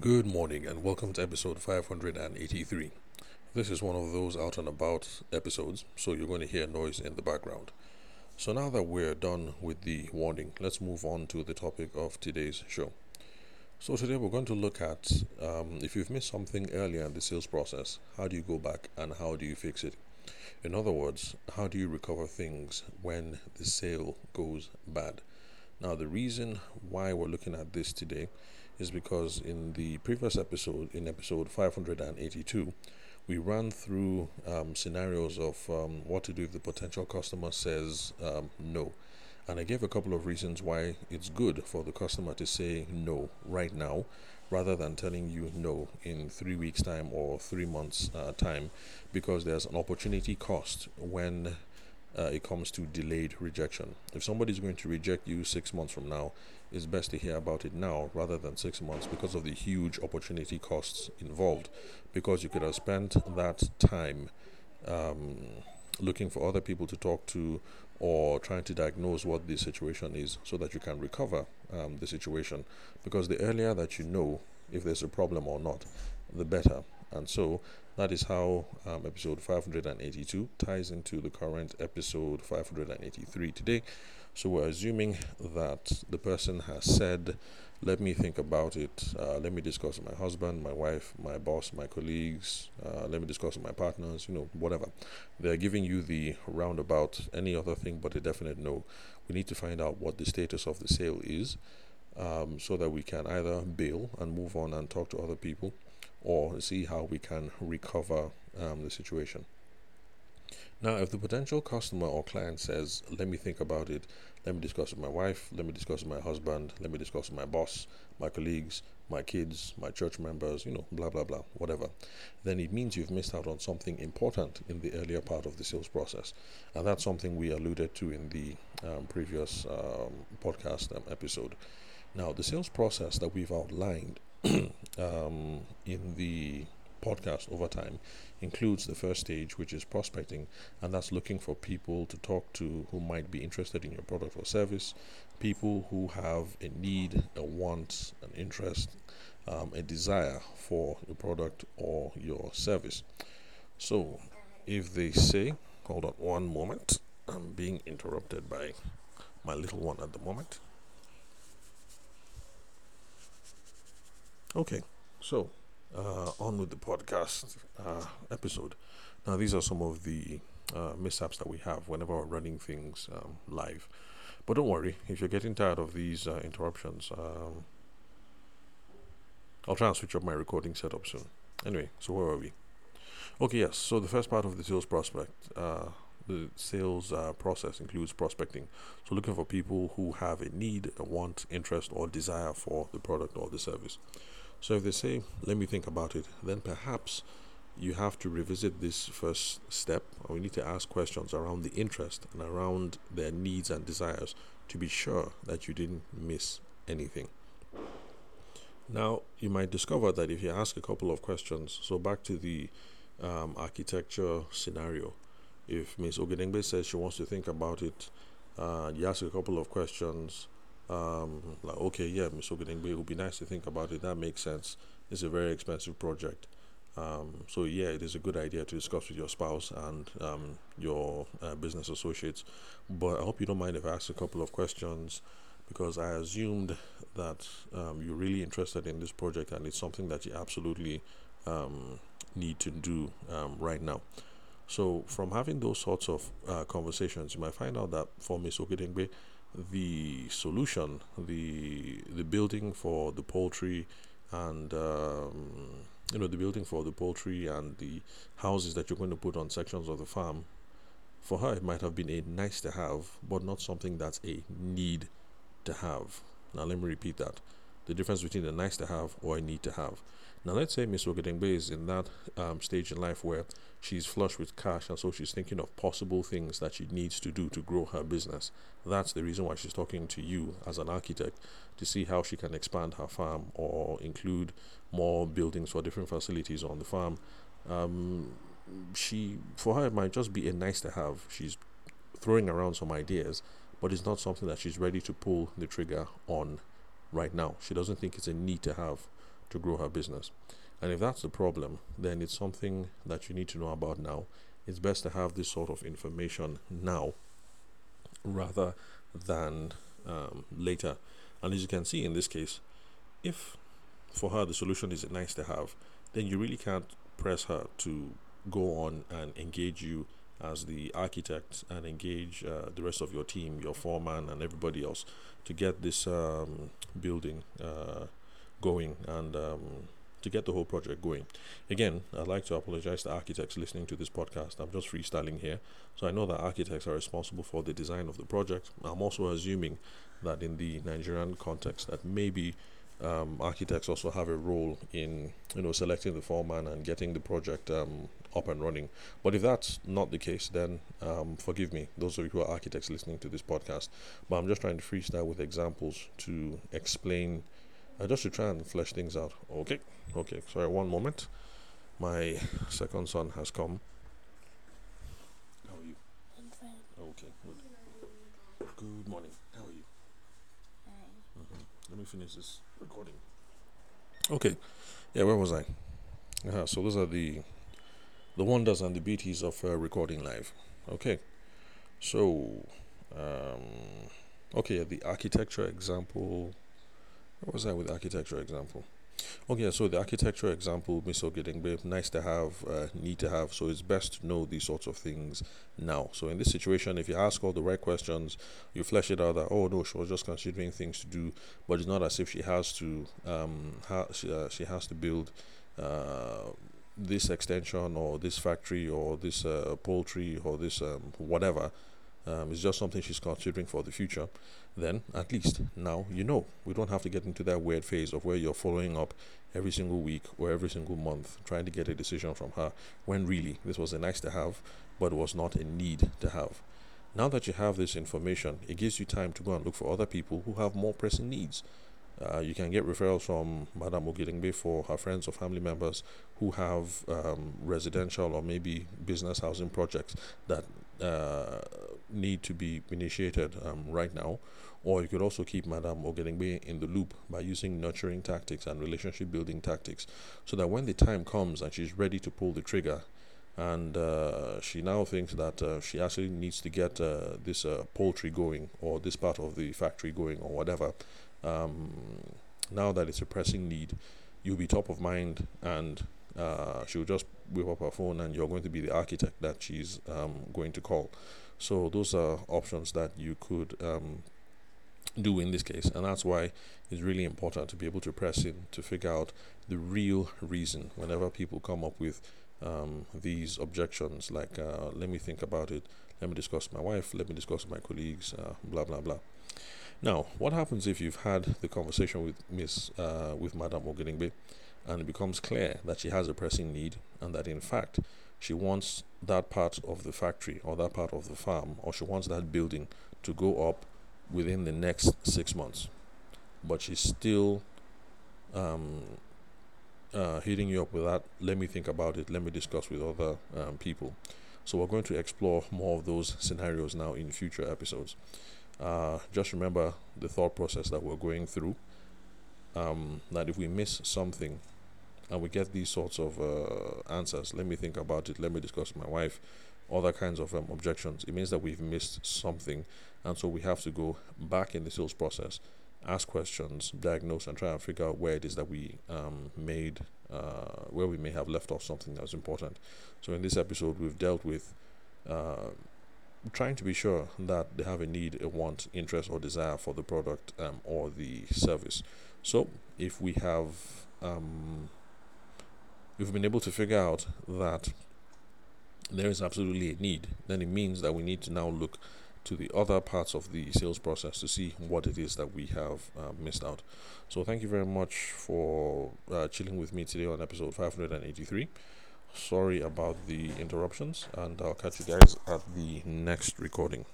Good morning and welcome to episode 583. This is one of those out and about episodes, so you're going to hear noise in the background. So now that we're done with the warning, let's move on to the topic of today's show. So today we're going to look at um, if you've missed something earlier in the sales process, how do you go back and how do you fix it? In other words, how do you recover things when the sale goes bad? Now, the reason why we're looking at this today is because in the previous episode, in episode 582, we ran through um, scenarios of um, what to do if the potential customer says um, no. And I gave a couple of reasons why it's good for the customer to say no right now rather than telling you no in three weeks' time or three months' uh, time because there's an opportunity cost when uh, it comes to delayed rejection. If somebody is going to reject you six months from now, it's best to hear about it now rather than six months because of the huge opportunity costs involved. Because you could have spent that time um, looking for other people to talk to or trying to diagnose what the situation is so that you can recover um, the situation. Because the earlier that you know if there's a problem or not, the better. And so that is how um, episode 582 ties into the current episode 583 today. So we're assuming that the person has said, Let me think about it. Uh, let me discuss with my husband, my wife, my boss, my colleagues. Uh, let me discuss with my partners, you know, whatever. They're giving you the roundabout, any other thing but a definite no. We need to find out what the status of the sale is um, so that we can either bail and move on and talk to other people or see how we can recover um, the situation. Now, if the potential customer or client says, Let me think about it, let me discuss with my wife, let me discuss with my husband, let me discuss with my boss, my colleagues, my kids, my church members, you know, blah, blah, blah, whatever, then it means you've missed out on something important in the earlier part of the sales process. And that's something we alluded to in the um, previous um, podcast um, episode. Now, the sales process that we've outlined um, in the podcast over time includes the first stage, which is prospecting, and that's looking for people to talk to who might be interested in your product or service, people who have a need, a want, an interest, um, a desire for your product or your service. So, if they say, hold on one moment, I'm being interrupted by my little one at the moment. Okay, so uh, on with the podcast uh, episode. Now, these are some of the uh, mishaps that we have whenever we're running things um, live. But don't worry, if you're getting tired of these uh, interruptions, um, I'll try and switch up my recording setup soon. Anyway, so where are we? Okay, yes. So the first part of the sales prospect, uh, the sales uh, process includes prospecting. So looking for people who have a need, a want, interest, or desire for the product or the service. So if they say, let me think about it, then perhaps you have to revisit this first step. We need to ask questions around the interest and around their needs and desires to be sure that you didn't miss anything. Now, you might discover that if you ask a couple of questions, so back to the um, architecture scenario, if Ms. Ogedengbe says she wants to think about it, uh, you ask a couple of questions, um, like, okay, yeah, Mr. Ogedengbe, it would be nice to think about it. That makes sense. It's a very expensive project. Um, so, yeah, it is a good idea to discuss with your spouse and um, your uh, business associates. But I hope you don't mind if I ask a couple of questions because I assumed that um, you're really interested in this project and it's something that you absolutely um, need to do um, right now. So, from having those sorts of uh, conversations, you might find out that for Ms. Ogedengbe, the solution, the the building for the poultry, and um, you know the building for the poultry and the houses that you're going to put on sections of the farm. For her, it might have been a nice to have, but not something that's a need to have. Now, let me repeat that: the difference between a nice to have or a need to have. Now, let's say Miss Ogedengbe is in that um, stage in life where she's flush with cash and so she's thinking of possible things that she needs to do to grow her business. That's the reason why she's talking to you as an architect to see how she can expand her farm or include more buildings for different facilities on the farm. Um, she, for her, it might just be a nice to have. She's throwing around some ideas, but it's not something that she's ready to pull the trigger on right now. She doesn't think it's a need to have to grow her business. And if that's the problem, then it's something that you need to know about now. It's best to have this sort of information now rather than um, later. And as you can see in this case, if for her the solution is a nice to have, then you really can't press her to go on and engage you as the architect and engage uh, the rest of your team, your foreman, and everybody else to get this um, building uh, going and um, to get the whole project going. Again, I'd like to apologize to architects listening to this podcast. I'm just freestyling here. So I know that architects are responsible for the design of the project. I'm also assuming that in the Nigerian context, that maybe um, architects also have a role in you know selecting the foreman and getting the project um, up and running. But if that's not the case, then um, forgive me, those of you who are architects listening to this podcast. But I'm just trying to freestyle with examples to explain, uh, just to try and flesh things out. Okay, okay. Sorry, one moment. My second son has come. How are you? I'm fine. Okay, good. Good morning. How are you? Hi. Let me finish this recording. Okay, yeah, where was I? Uh-huh, so those are the the wonders and the beauties of uh, recording live. Okay, so um, okay, the architecture example. What was I with architecture example? Okay, so the architecture example, Miss Ogedengbe, nice to have, uh, need to have. So it's best to know these sorts of things now. So in this situation, if you ask all the right questions, you flesh it out that oh no, she was just considering things to do, but it's not as if she has to um ha- she, uh, she has to build uh this extension or this factory or this uh, poultry or this um, whatever. Um, it's just something she's considering for the future. Then at least now you know. We don't have to get into that weird phase of where you're following up every single week or every single month trying to get a decision from her when really this was a nice to have but was not a need to have. Now that you have this information, it gives you time to go and look for other people who have more pressing needs. Uh, you can get referrals from Madame Ogedengbe for her friends or family members who have um, residential or maybe business housing projects that uh, need to be initiated um, right now. Or you could also keep Madame Ogedengbe in the loop by using nurturing tactics and relationship building tactics so that when the time comes and she's ready to pull the trigger, and uh, she now thinks that uh, she actually needs to get uh, this uh, poultry going or this part of the factory going or whatever um, now that it's a pressing need, you'll be top of mind and uh, she'll just whip up her phone and you're going to be the architect that she's um, going to call. So those are options that you could um, do in this case, and that's why it's really important to be able to press in to figure out the real reason whenever people come up with um, these objections. Like, uh, let me think about it. Let me discuss my wife. Let me discuss my colleagues. Uh, blah blah blah. Now, what happens if you've had the conversation with Miss uh, with Madame Ogedengbe, and it becomes clear that she has a pressing need, and that in fact she wants that part of the factory or that part of the farm, or she wants that building to go up within the next six months, but she's still um, uh, hitting you up with that. Let me think about it. Let me discuss with other um, people. So we're going to explore more of those scenarios now in future episodes. Uh, just remember the thought process that we're going through. Um, that if we miss something and we get these sorts of uh, answers, let me think about it, let me discuss with my wife, other kinds of um, objections, it means that we've missed something. And so we have to go back in the sales process, ask questions, diagnose, and try and figure out where it is that we um, made, uh, where we may have left off something that was important. So in this episode, we've dealt with. Uh, trying to be sure that they have a need, a want, interest, or desire for the product um, or the service. So, if we have, um, we've been able to figure out that there is absolutely a need, then it means that we need to now look to the other parts of the sales process to see what it is that we have uh, missed out. So, thank you very much for uh, chilling with me today on episode 583. Sorry about the interruptions, and I'll catch you guys at the next recording.